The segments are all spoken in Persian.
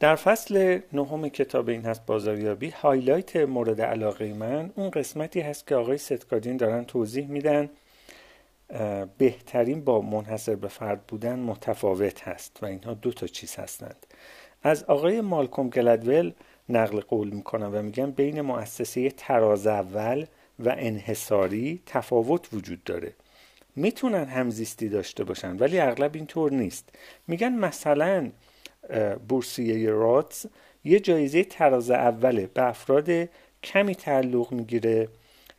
در فصل نهم کتاب این هست بازاریابی highlight مورد علاقه من. اون قسمتی هست که آقای ست گادین دارن توضیح میدن. بهترین با منحصر به فرد بودن متفاوت هست و اینها دو تا چیز هستند. از آقای مالکوم گلدول نقل قول می‌کنم و میگن بین مؤسسه تراز اول و انحصاری تفاوت وجود داره. می‌تونن همزیستی داشته باشن ولی اغلب اینطور نیست. میگن مثلا بورسیه راتز یه جایزه تراز اوله به افراد کمی تعلق می‌گیره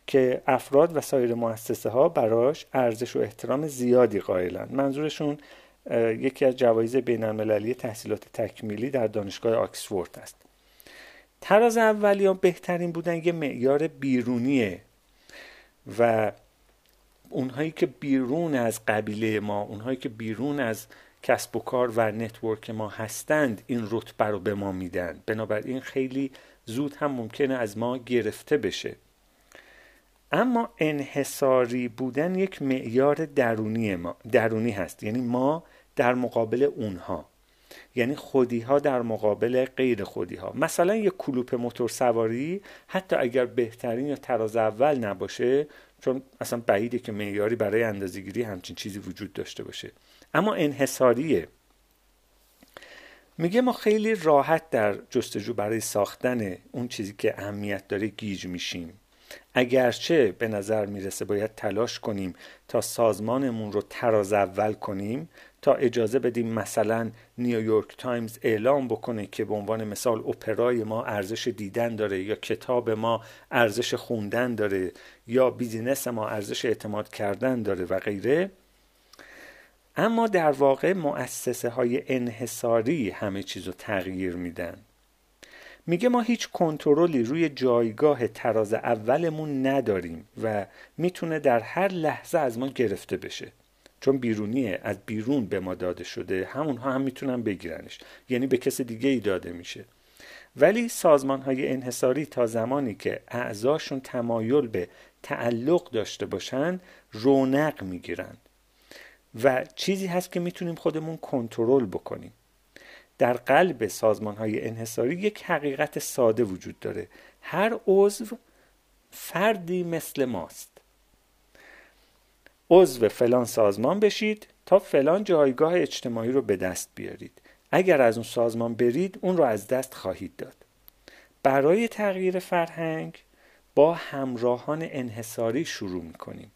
که افراد و سایر مؤسسه ها براش ارزش و احترام زیادی قائلن. منظورشون یکی از جوایز بین المللی تحصیلات تکمیلی در دانشگاه آکسفورد است. تراز اولیان بهترین بودن یه معیار بیرونیه و اونهایی که بیرون از قبیله ما اونهایی که بیرون از کسب و کار و network ما هستند این رتبه رو به ما میدن. بنابراین خیلی زود هم ممکنه از ما گرفته بشه. اما انحصاری بودن یک معیار درونی ما درونی هست. یعنی ما در مقابل اونها. یعنی خودی ها در مقابل غیر خودی ها مثلا یک کلوپ موتور سواری حتی اگر بهترین یا تراز اول نباشه چون اصلا بعیده که معیاری برای اندازهگیری همچین چیزی وجود داشته باشه. اما انحصاریه. میگه ما خیلی راحت در جستجو برای ساختن اون چیزی که اهمیت داره گیج میشیم. اگرچه به نظر می‌رسه باید تلاش کنیم تا سازمانمون رو تراز اول کنیم تا اجازه بدیم مثلا نیویورک تایمز اعلام بکنه که به عنوان مثال اپرای ما ارزش دیدن داره یا کتاب ما ارزش خوندن داره یا بیزینس ما ارزش اعتماد کردن داره و غیره. اما در واقع مؤسسه های انحصاری همه چیز رو تغییر میدن. میگه ما هیچ کنترلی روی جایگاه تراز اولمون نداریم و می‌تونه در هر لحظه از ما گرفته بشه. چون بیرونیه از بیرون به ما داده شده همونها هم می‌تونن بگیرنش. یعنی به کس دیگه ای داده میشه. ولی سازمان های انحصاری تا زمانی که اعضاشون تمایل به تعلق داشته باشن رونق می‌گیرن. و چیزی هست که می‌تونیم خودمون کنترل بکنیم. در قلب سازمان های انحصاری یک حقیقت ساده وجود داره. هر عضو فردی مثل ماست. عضو فلان سازمان بشید تا فلان جایگاه اجتماعی رو به دست بیارید. اگر از اون سازمان برید اون رو از دست خواهید داد. برای تغییر فرهنگ با همراهان انحصاری شروع می‌کنیم.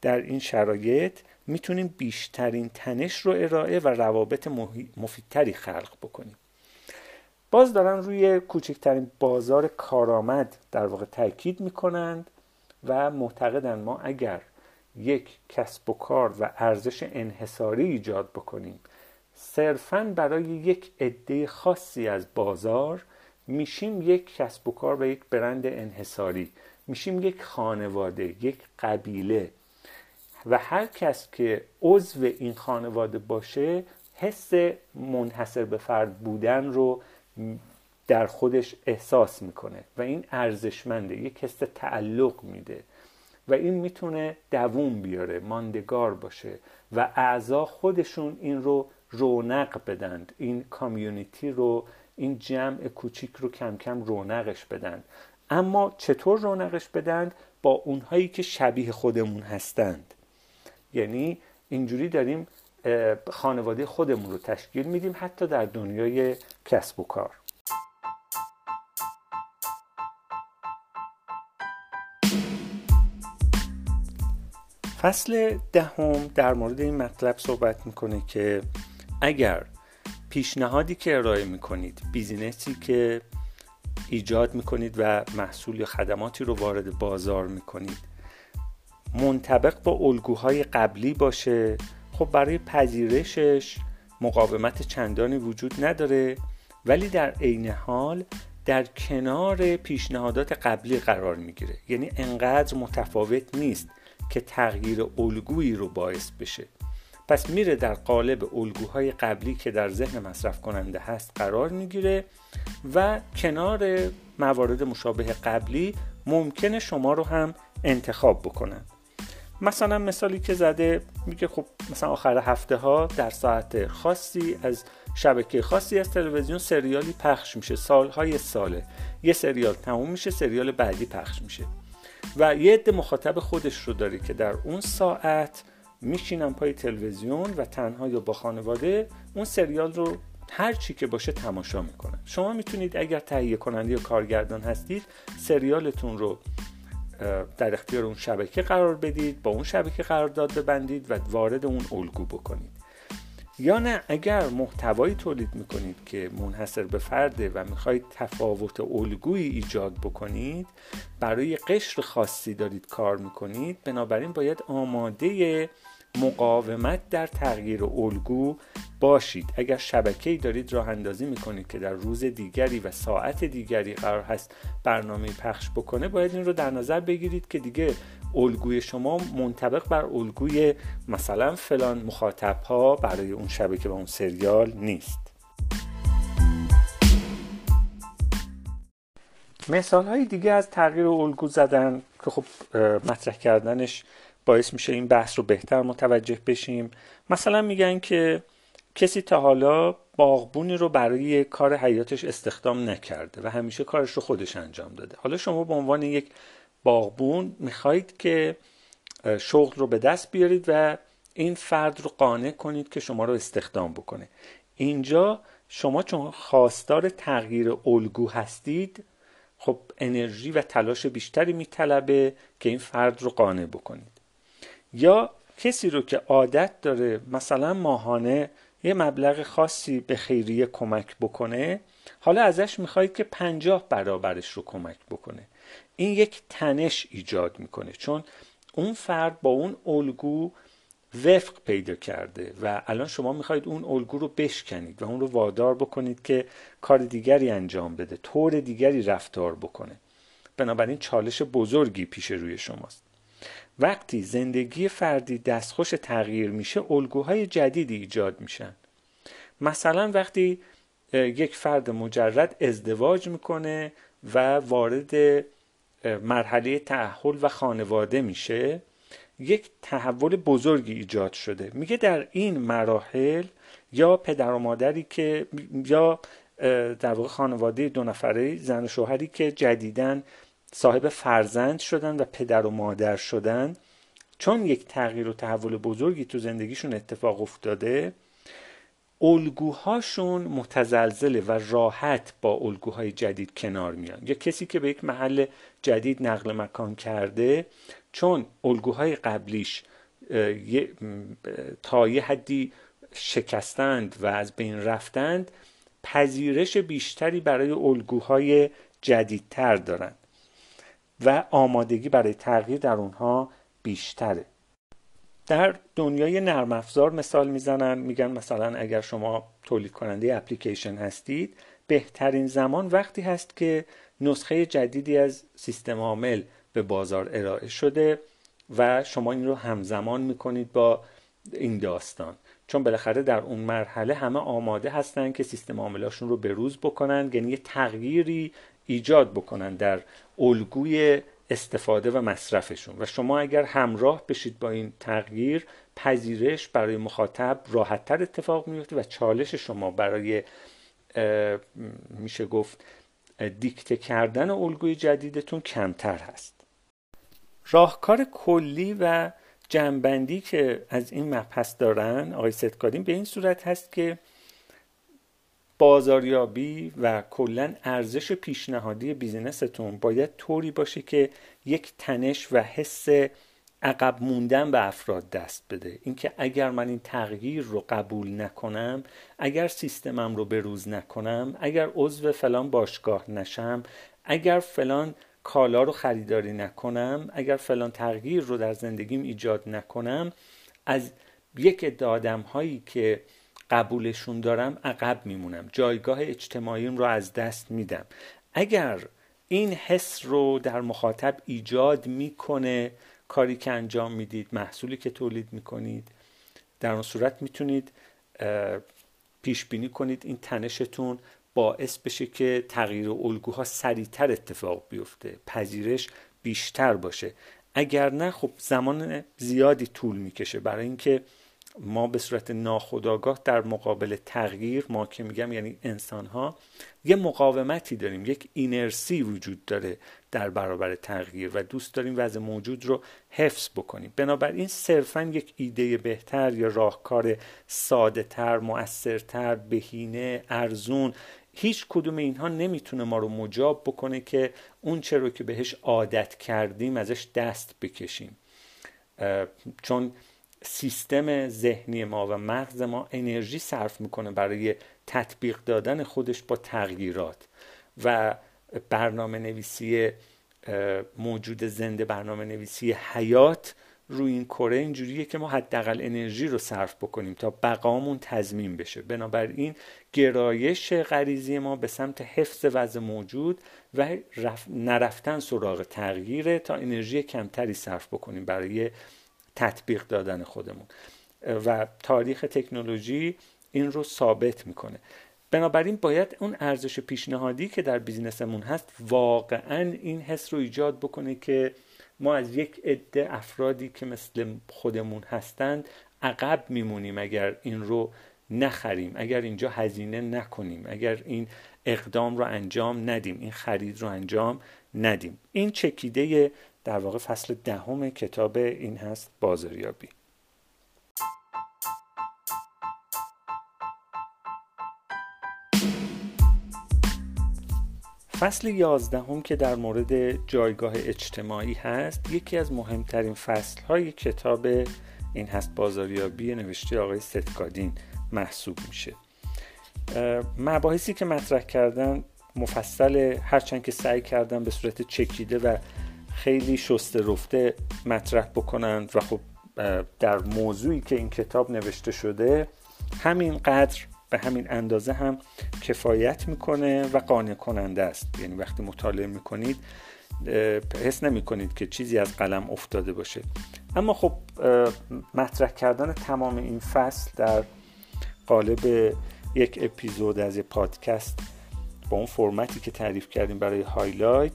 در این شرایط می‌تونیم بیشترین تنش رو ارائه و روابط مفیدتری خلق بکنیم. باز دارن روی کوچکترین بازار کارآمد در واقع تاکید می‌کنند و معتقدن ما اگر یک کسب و کار و ارزش انحصاری ایجاد بکنیم صرفا برای یک عده خاصی از بازار میشیم یک کسب و کار و یک برند انحصاری میشیم یک خانواده یک قبیله و هر کس که عضو این خانواده باشه حس منحصر به فرد بودن رو در خودش احساس می‌کنه و این ارزشمنده یک حس تعلق میده و این می‌تونه دووم بیاره ماندگار باشه و اعضا خودشون این رو رونق بدند این کامیونیتی رو این جمع کوچیک رو کم کم رونقش بدند. اما چطور رونقش بدند؟ با اونهایی که شبیه خودمون هستند. یعنی اینجوری داریم خانواده خودمون رو تشکیل میدیم حتی در دنیای کسب و کار. فصل دهم در مورد این مطلب صحبت می‌کنه که اگر پیشنهادی که ارائه می‌کنید بیزینسی که ایجاد می‌کنید و محصول یا خدماتی رو وارد بازار می‌کنید منطبق با الگوهای قبلی باشه. خب برای پذیرشش مقاومت چندانی وجود نداره ولی در عین حال در کنار پیشنهادات قبلی قرار می‌گیره. یعنی انقدر متفاوت نیست که تغییر الگویی رو باعث بشه. پس میره در قالب الگوهای قبلی که در ذهن مصرف کننده هست قرار می‌گیره و کنار موارد مشابه قبلی ممکنه شما رو هم انتخاب بکنن مثلا مثالی که زده میگه خب مثلا آخر هفته ها در ساعت خاصی از شبکه خاصی از تلویزیون سریالی پخش میشه. سالهای ساله. یه سریال تموم میشه سریال بعدی پخش میشه. و یه عده مخاطب خودش رو داره که در اون ساعت میشینن پای تلویزیون و تنها یا با خانواده اون سریال رو هر چی که باشه تماشا می‌کنن. شما می‌تونید اگر تهیه کننده یا کارگردان هستید سریالتون رو در اختیار اون شبکه قرار بدید با اون شبکه قرارداد ببندید و وارد اون الگو بکنید. یا نه اگر محتوایی تولید می‌کنید که منحصر به فرده و می‌خواهید تفاوت الگویی ایجاد بکنید برای قشر خاصی دارید کار می‌کنید بنابراین باید آماده مقاومت در تغییر الگو باشید. اگر شبکه‌ای دارید راه اندازی می‌کنید که در روز دیگری و ساعت دیگری قرار هست برنامه پخش بکنه باید این رو در نظر بگیرید که دیگه الگوی شما منطبق بر الگوی مثلا فلان مخاطب ها برای اون شبکه و اون سریال نیست. مثال های دیگه از تغییر الگو زدن که خب مطرح کردنش باعث میشه این بحث رو بهتر متوجه بشیم. مثلا میگن که کسی تا حالا باغبونی رو برای کار حیاتش استخدام نکرده و همیشه کارش رو خودش انجام داده. حالا شما به عنوان یک باغبون می‌خواهید که شغل رو به دست بیارید و این فرد رو قانع کنید که شما رو استخدام بکنه. اینجا شما چون خواستار تغییر الگو هستید خب انرژی و تلاش بیشتری میطلبه که این فرد رو قانع بکنید. یا کسی رو که عادت داره مثلا ماهانه یه مبلغ خاصی به خیریه کمک بکنه حالا ازش می‌خواهید که پنجاه برابرش رو کمک بکنه. این یک تنش ایجاد می‌کنه چون اون فرد با اون الگو وفق پیدا کرده و الان شما می‌خواهید اون الگو رو بشکنید و اون رو وادار بکنید که کار دیگری انجام بده طور دیگری رفتار بکنه. بنابراین چالش بزرگی پیش روی شماست. وقتی زندگی فردی دستخوش تغییر میشه الگوهای جدیدی ایجاد میشن. مثلا وقتی یک فرد مجرد ازدواج می‌کنه و وارد مرحله تحول و خانواده میشه یک تحول بزرگی ایجاد شده. میگه در این مراحل یا پدر و مادری که یا در واقع خانواده دو نفره زن و شوهری که جدیدن صاحب فرزند شدن و پدر و مادر شدن. چون یک تغییر و تحول بزرگی تو زندگیشون اتفاق افتاده الگوهاشون متزلزله و راحت با الگوهای جدید کنار میان. یا کسی که به یک محل جدید نقل مکان کرده چون الگوهای قبلیش تا یه حدی شکستند و از بین رفتند پذیرش بیشتری برای الگوهای جدیدتر دارند و آمادگی برای تغییر در اونها بیشتره. در دنیای نرم افزار مثال می‌زنن میگن مثلا اگر شما تولید کننده اپلیکیشن هستید بهترین زمان وقتی هست که نسخه جدیدی از سیستم عامل به بازار ارائه شده و شما این رو همزمان می‌کنید با این داستان. چون بالاخره در اون مرحله همه آماده هستن که سیستم عاملاشون رو بروز بکنن یعنی یه تغییری ایجاد بکنن در الگوی استفاده و مصرفشون. و شما اگر همراه بشید با این تغییر پذیرش برای مخاطب راحتتر اتفاق میفته و چالش شما برای میشه گفت دیکته کردن الگوی جدیدتون کمتر هست. راهکار کلی و جنبندی که از این مبحث دارن آقای ستکارین به این صورت هست که بازاریابی و کلا ارزش پیشنهادی بیزینستون باید طوری باشه که یک تنش و حس عقب موندن به افراد دست بده. اینکه اگر من این تغییر رو قبول نکنم اگر سیستمم رو بروز نکنم اگر عضو فلان باشگاه نشم اگر فلان کالا رو خریداری نکنم اگر فلان تغییر رو در زندگیم ایجاد نکنم از یک عده هایی که قبولشون دارم عقب میمونم. جایگاه اجتماعیم رو از دست میدم. اگر این حس رو در مخاطب ایجاد می‌کنه کاری که انجام می‌دید محصولی که تولید می‌کنید در اون صورت می‌تونید پیش بینی کنید. این تنشتون باعث بشه که تغییر الگوها سریعتر اتفاق بیفته پذیرش بیشتر باشه. اگر نه خب زمان زیادی طول می‌کشه. برای اینکه ما به صورت ناخودآگاه در مقابل تغییر ما که میگم یعنی انسان ها یه مقاومتی داریم یک اینرسی وجود داره در برابر تغییر و دوست داریم وضع موجود رو حفظ بکنیم. بنابراین صرفا یک ایده بهتر یا راهکار ساده تر مؤثرتر بهینه ارزون هیچ کدوم اینها نمی‌تونه ما رو مجاب بکنه که اون چه که بهش عادت کردیم ازش دست بکشیم. چون سیستم ذهنی ما و مغز ما انرژی صرف می‌کنه برای تطبیق دادن خودش با تغییرات. و برنامه نویسی موجود زنده برنامه نویسی حیات روی این کره اینجوریه که ما حداقل انرژی رو صرف بکنیم تا بقامون تضمین بشه. بنابراین گرایش غریزی ما به سمت حفظ وضع موجود و نرفتن سراغ تغییره تا انرژی کمتری صرف بکنیم برای تطبیق دادن خودمون. و تاریخ تکنولوژی این رو ثابت می‌کنه. بنابراین باید اون ارزش پیشنهادی که در بیزنسمون هست واقعا این حس رو ایجاد بکنه که ما از یک عده افرادی که مثل خودمون هستند عقب میمونیم اگر این رو نخریم اگر اینجا هزینه نکنیم اگر این اقدام رو انجام ندیم این خرید رو انجام ندیم. این چکیده در واقع فصل دهم کتاب این هست بازاریابی. فصل یازدهم که در مورد جایگاه اجتماعی هست یکی از مهمترین فصل های کتاب این هست بازاریابی نوشته آقای ستکادین محسوب میشه. مباحثی که مطرح کردن مفصل هرچند که سعی کردن به صورت چکیده و خیلی شسته رفته مطرح بکنند و خب در موضوعی که این کتاب نوشته شده همین قدر به همین اندازه هم کفایت می‌کنه و قانع کننده است. یعنی وقتی مطالعه می‌کنید حس نمی کنید که چیزی از قلم افتاده باشه. اما خب مطرح کردن تمام این فصل در قالب یک اپیزود از یک پادکست با اون فرمتی که تعریف کردیم برای highlight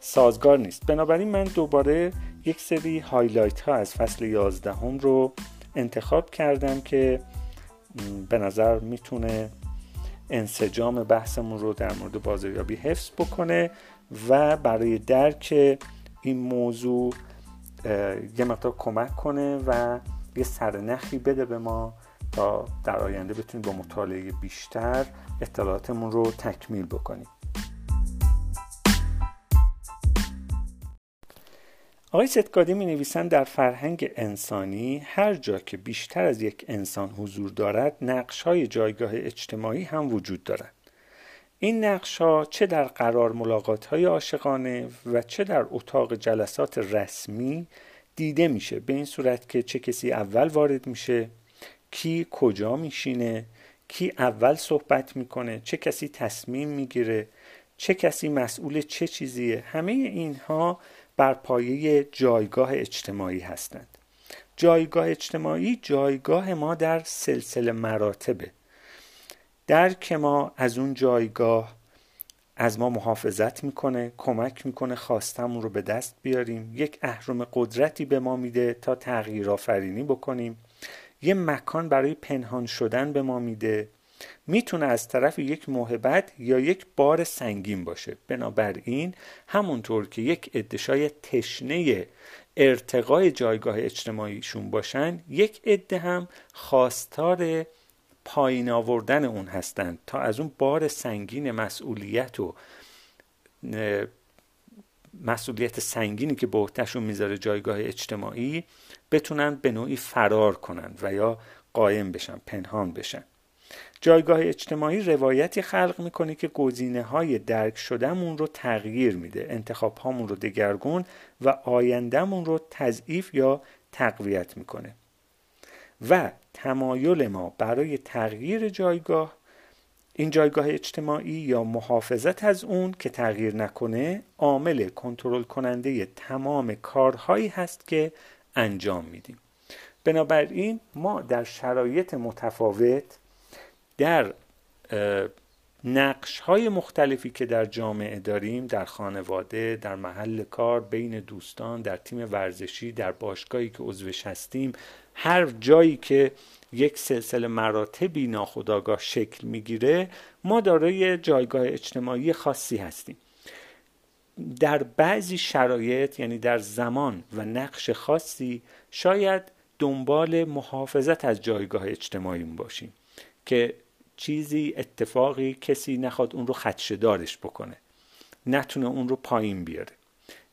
سازگار نیست. بنابراین من دوباره یک سری highlight ها از فصل 11 هم رو انتخاب کردم که به نظر می‌تونه انسجام بحثمون رو در مورد بازاریابی حفظ بکنه و برای درک این موضوع یه مقدار کمک کنه و یه سرنخی بده به ما تا در آینده بتونیم با مطالعه بیشتر اطلاعاتمون رو تکمیل بکنیم. آقای ستکادی می نویسند در فرهنگ انسانی هر جا که بیشتر از یک انسان حضور دارد نقش های جایگاه اجتماعی هم وجود دارد. این نقش ها چه در قرار ملاقات های عاشقانه و چه در اتاق جلسات رسمی دیده میشه. به این صورت که چه کسی اول وارد میشه کی کجا میشینه کی اول صحبت می‌کنه چه کسی تصمیم می‌گیره چه کسی مسئول چه چیزیه. همه اینها بر پایه جایگاه اجتماعی هستند. جایگاه اجتماعی جایگاه ما در سلسله مراتبه. درک ما از اون جایگاه از ما محافظت می‌کنه کمک می‌کنه خواستمون رو به دست بیاریم. یک اهرم قدرتی به ما میده تا تغییر آفرینی بکنیم. یه مکان برای پنهان شدن به ما میده. می‌تونه از طرف یک محبت یا یک بار سنگین باشه. بنابراین همونطور که یک ادشای تشنه ارتقای جایگاه اجتماعیشون باشن یک عده هم خواستار پایین آوردن اون هستند تا از اون بار سنگین مسئولیت و مسئولیت سنگینی که به عهدهشون می‌ذاره جایگاه اجتماعی بتونن به نوعی فرار کنند و یا قایم بشن پنهان بشن. جایگاه اجتماعی روایتی خلق می‌کنه که گزینه های درک شدهمون رو تغییر میده انتخاب هامون رو دگرگون و آیندهمون رو تضعیف یا تقویت می‌کنه. و تمایل ما برای تغییر جایگاه این جایگاه اجتماعی یا محافظت از اون که تغییر نکنه عامل کنترل کننده تمام کارهایی هست که انجام میدیم. بنابراین ما در شرایط متفاوت در نقش های مختلفی که در جامعه داریم در خانواده در محل کار بین دوستان در تیم ورزشی در باشگاهی که عضوش هستیم هر جایی که یک سلسله مراتبی ناخودآگاه شکل می‌گیره ما دارای جایگاه اجتماعی خاصی هستیم. در بعضی شرایط یعنی در زمان و نقش خاصی شاید دنبال محافظت از جایگاه اجتماعی باشیم که چیزی اتفاقی کسی نخواد اون رو خدشدارش بکنه. نتونه اون رو پایین بیاره.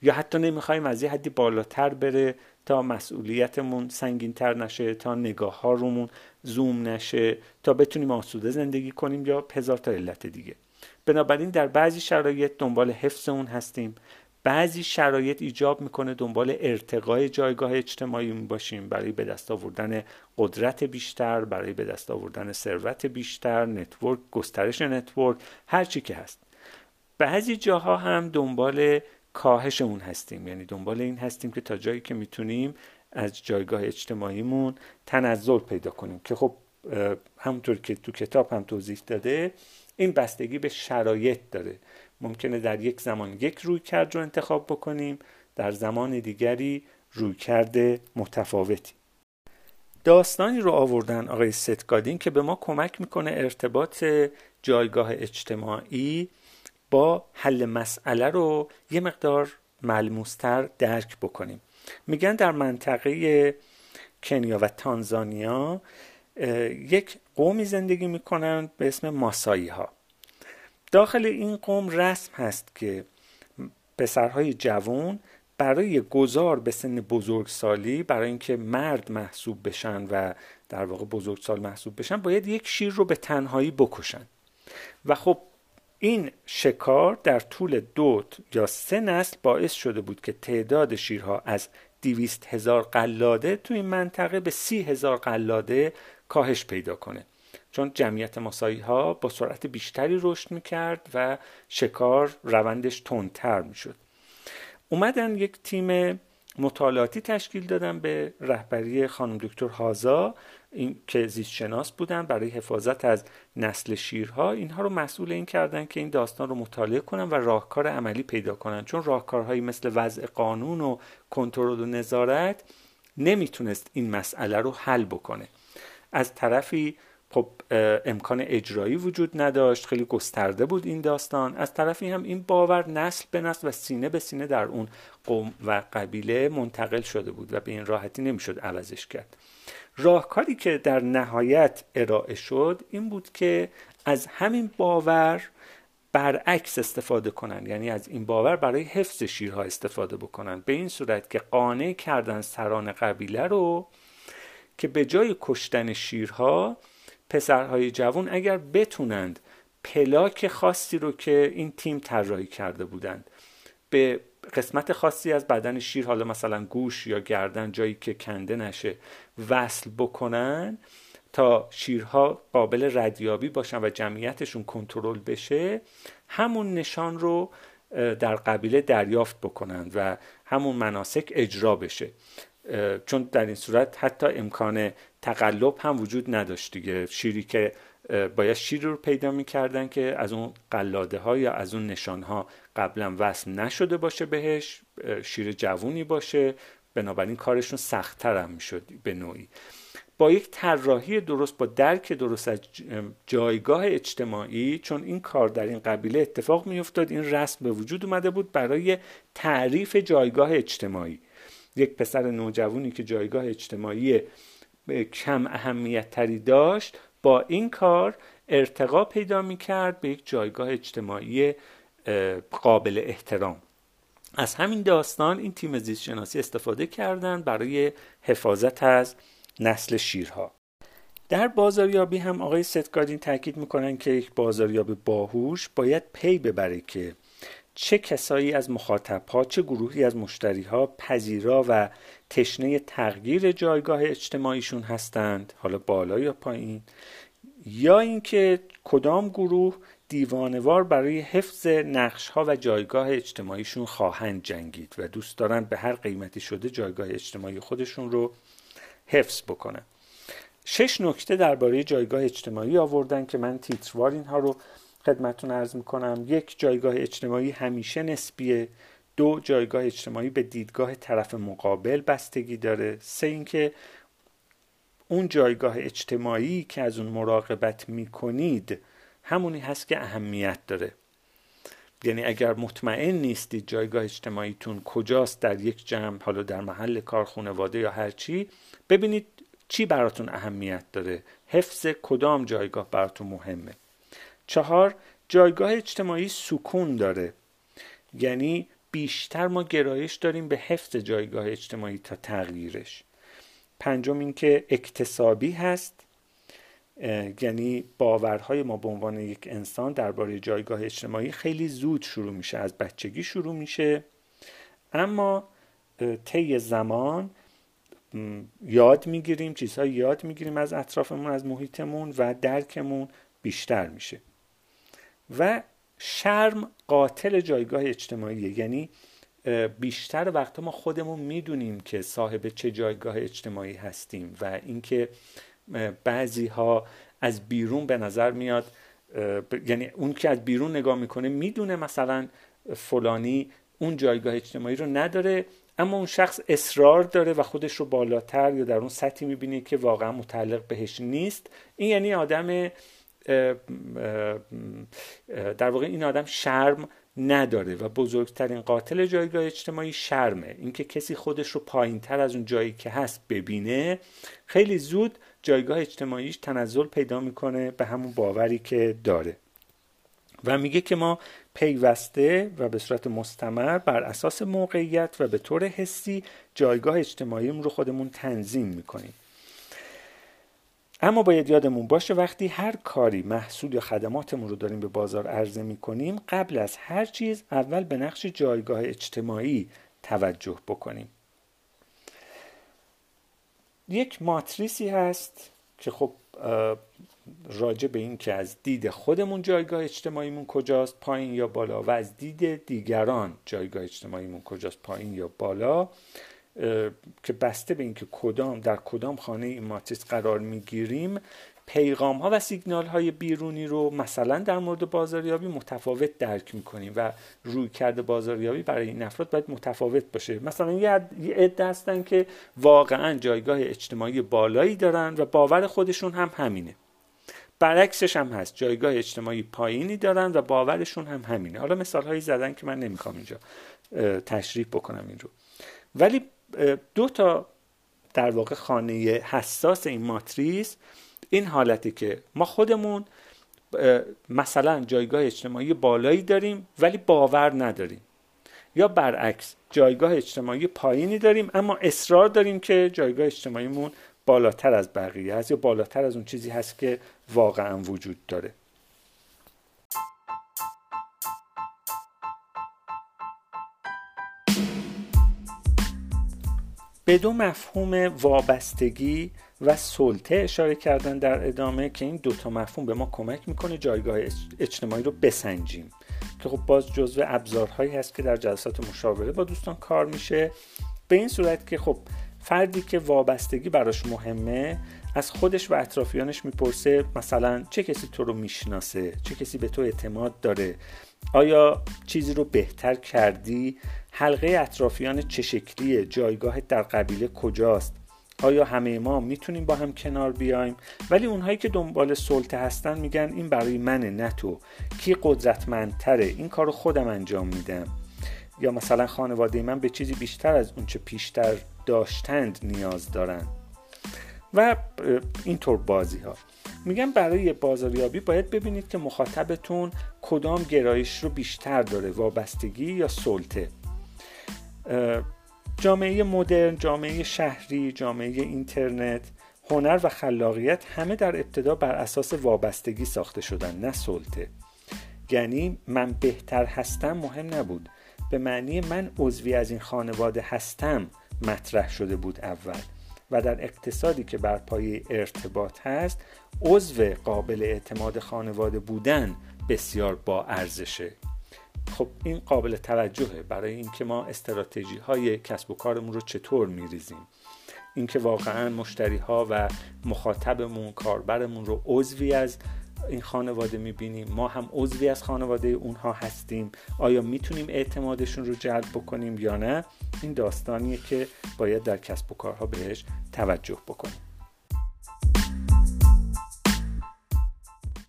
یا حتی نمی‌خوایم از یه حدی بالاتر بره تا مسئولیتمون سنگینتر نشه تا نگاه ها رومون زوم نشه تا بتونیم آسوده زندگی کنیم یا هزار تا علت دیگه. بنابراین در بعضی شرایط دنبال حفظ اون هستیم. بعضی شرایط ایجاب می‌کنه دنبال ارتقای جایگاه اجتماعی باشیم. برای به دست آوردن قدرت بیشتر برای به دست آوردن ثروت بیشتر network گسترش network هر چی که هست. بعضی جاها هم دنبال کاهش اون هستیم. یعنی دنبال این هستیم که تا جایی که می‌تونیم از جایگاه اجتماعیمون تنزل پیدا کنیم. که خب همونطور که تو کتاب هم توضیح داده این بستگی به شرایط داره. ممکنه در یک زمان یک روی کرد رو انتخاب بکنیم در زمان دیگری روی کرده متفاوتی. داستانی رو آوردن آقای ستگادین که به ما کمک می‌کنه ارتباط جایگاه اجتماعی با حل مسئله رو یه مقدار ملموستر درک بکنیم. میگن در منطقه کنیا و تانزانیا یک قومی زندگی می‌کنن به اسم ماسایی ها داخل این قوم رسم هست که پسرهای جوان برای گذار به سن بزرگسالی برای اینکه مرد محسوب بشن و در واقع بزرگسال محسوب بشن باید یک شیر رو به تنهایی بکشن. و خب این شکار در طول دو یا سه نسل باعث شده بود که تعداد شیرها از دیویست هزار قلاده تو این منطقه به سی هزار قلاده کاهش پیدا کنه. چون جمعیت ماسایی ها با سرعت بیشتری رشد می‌کرد و شکار روندش تندتر می‌شد. اومدن یک تیم مطالعاتی تشکیل دادن به رهبری خانم دکتر هازا این که زیست شناس بودن برای حفاظت از نسل شیرها. اینها رو مسئول این کردن که این داستان رو مطالعه کنن و راهکار عملی پیدا کنن. چون راهکارهایی مثل وضع قانون و کنترل و نظارت نمی‌تونست این مسئله رو حل بکنه. از طرفی خب امکان اجرایی وجود نداشت خیلی گسترده بود این داستان. از طرفی هم این باور نسل به نسل و سینه به سینه در اون قوم و قبیله منتقل شده بود و به این راحتی نمی‌شد عوضش کرد. راهکاری که در نهایت ارائه شد این بود که از همین باور برعکس استفاده کنن. یعنی از این باور برای حفظ شیرها استفاده بکنن. به این صورت که قانع کردن سران قبیله رو که به جای کشتن شیرها پسرهای جوان اگر بتونند پلاک خاصی رو که این تیم طراحی کرده بودند به قسمت خاصی از بدن شیر حالا مثلا گوش یا گردن جایی که کنده نشه وصل بکنن تا شیرها قابل ردیابی باشن و جمعیتشون کنترل بشه همون نشان رو در قبیله دریافت بکنند و همون مناسک اجرا بشه. چون در این صورت حتی امکان تقلب هم وجود نداشت دیگه. شیری که باید شیر رو پیدا می‌کردن که از اون قلاده ها یا از اون نشان ها قبلا وصل نشده باشه بهش شیر جوونی باشه. بنابراین کارشون سختتر هم می‌شد به نوعی. با یک طراحی درست با درک درست از جایگاه اجتماعی چون این کار در این قبیله اتفاق میافتاد این رسم به وجود اومده بود برای تعریف جایگاه اجتماعی. یک پسر نوجوانی که جایگاه اجتماعی کم اهمیت تری داشت با این کار ارتقا پیدا می کرد به یک جایگاه اجتماعی قابل احترام. از همین داستان این تیم زیست شناسی استفاده کردند برای حفاظت از نسل شیرها. در بازاریابی هم آقای ستگادین تاکید می‌کنن که یک بازاریاب باهوش باید پی ببره که چه کسایی از مخاطبها چه گروهی از مشتریها پذیرا و تشنه تغییر جایگاه اجتماعیشون هستند حالا بالا یا پایین؟ یا اینکه کدام گروه دیوانوار برای حفظ نقش ها و جایگاه اجتماعیشون خواهند جنگید و دوست دارند به هر قیمتی شده جایگاه اجتماعی خودشون رو حفظ بکنن؟ شش نکته درباره جایگاه اجتماعی آوردن که من تیتروار اینها رو خدمتون ارز می‌کنم یک جایگاه اجتماعی همیشه نسبیه. دو جایگاه اجتماعی به دیدگاه طرف مقابل بستگی داره. سه اینکه اون جایگاه اجتماعی که از اون مراقبت می‌کنید همونی هست که اهمیت داره. یعنی اگر مطمئن نیستید جایگاه اجتماعیتون کجاست در یک جمع حالا در محل کار خانواده یا هر چی ببینید چی براتون اهمیت داره. حفظ کدام جایگاه براتون مهمه. چهار جایگاه اجتماعی سکون داره. یعنی بیشتر ما گرایش داریم به حفظ جایگاه اجتماعی تا تغییرش. پنجم اینکه اکتسابی هست. یعنی باورهای ما به عنوان یک انسان درباره جایگاه اجتماعی خیلی زود شروع میشه از بچگی شروع میشه. اما طی زمان یاد می‌گیریم چیزهای یاد می‌گیریم از اطرافمون از محیطمون و درکمون بیشتر میشه. و شرم قاتل جایگاه اجتماعیه. یعنی بیشتر وقتا ما خودمون می‌دونیم که صاحب چه جایگاه اجتماعی هستیم و اینکه بعضی ها از بیرون به نظر میاد یعنی اون که از بیرون نگاه می‌کنه می‌دونه مثلا فلانی اون جایگاه اجتماعی رو نداره اما اون شخص اصرار داره و خودش رو بالاتر یا در اون سطحی می‌بینه که واقعا متعلق بهش نیست. این یعنی آدم در واقع این آدم شرم نداره و بزرگترین قاتل جایگاه اجتماعی شرمه. اینکه کسی خودش رو پایین تر از اون جایی که هست ببینه خیلی زود جایگاه اجتماعیش تنزل پیدا می‌کنه به همون باوری که داره. و میگه که ما پیوسته و به صورت مستمر بر اساس موقعیت و به طور حسی جایگاه اجتماعیمون رو خودمون تنظیم می‌کنیم. اما باید یادمون باشه وقتی هر کاری محصول یا خدماتمون رو داریم به بازار عرضه می‌کنیم قبل از هر چیز اول به نقش جایگاه اجتماعی توجه بکنیم. یک ماتریسی هست که خب راجع به این که از دید خودمون جایگاه اجتماعیمون کجاست پایین یا بالا و از دید دیگران جایگاه اجتماعیمون کجاست پایین یا بالا که بسته به اینکه کدام در کدام خانه این ماتریس قرار می‌گیریم پیغام ها و سیگنال های بیرونی رو مثلا در مورد بازاریابی متفاوت درک می‌کنیم و روی کرده بازاریابی برای این افراد باید متفاوت باشه. مثلا یه عده هستن که واقعا جایگاه اجتماعی بالایی دارن و باور خودشون هم همینه. برعکسش هم هست. جایگاه اجتماعی پایینی دارن و باورشون هم همینه. حالا مثال هایی زدن که من نمی‌خوام اینجا تشریح بکنم این رو. ولی دو تا در واقع خانه حساس این ماتریس این حالتی که ما خودمون مثلا جایگاه اجتماعی بالایی داریم ولی باور نداریم. یا برعکس جایگاه اجتماعی پایینی داریم اما اصرار داریم که جایگاه اجتماعیمون بالاتر از بقیه هست یا بالاتر از اون چیزی هست که واقعا وجود داره. به دو مفهوم وابستگی و سلطه اشاره کردن در ادامه که این دوتا مفهوم به ما کمک می‌کنه جایگاه اجتماعی رو بسنجیم. که خب باز جزو ابزارهایی هست که در جلسات مشاوره با دوستان کار میشه. به این صورت که خب فردی که وابستگی براش مهمه از خودش و اطرافیانش می‌پرسه مثلا چه کسی تو رو می‌شناسه؟ چه کسی به تو اعتماد داره؟ آیا چیزی رو بهتر کردی؟ حلقه اطرافیان چه شکلیه؟ جایگاهت در قبیله کجاست؟ آیا همه ما می‌تونیم با هم کنار بیایم؟ ولی اونهایی که دنبال سلطه هستن میگن این برای منه نه تو. کی قدرتمندتره؟ این کارو خودم انجام میدم. یا مثلا خانواده من به چیزی بیشتر از اونچه پیشتر داشتند نیاز دارن و اینطور بازی ها میگن برای بازاریابی باید ببینید که مخاطبتون کدام گرایش رو بیشتر داره وابستگی یا سلطه. جامعه مدرن، جامعه شهری، جامعه اینترنت، هنر و خلاقیت همه در ابتدا بر اساس وابستگی ساخته شدن نه سلطه. یعنی من بهتر هستم مهم نبود. به معنی من عضوی از این خانواده هستم. مطرح شده بود اول و در اقتصادی که بر پایه ارتباط هست عضو قابل اعتماد خانواده بودن بسیار با ارزشه. خب این قابل توجهه برای اینکه ما استراتژی های کسب و کارمون رو چطور میریزیم. اینکه واقعا مشتری ها و مخاطبمون کاربرمون رو عضوی از این خانواده می‌بینیم. ما هم عضوی از خانواده اونها هستیم. آیا می‌تونیم اعتمادشون رو جلب بکنیم یا نه؟ این داستانیه که باید در کسب و کارها بهش توجه بکنیم.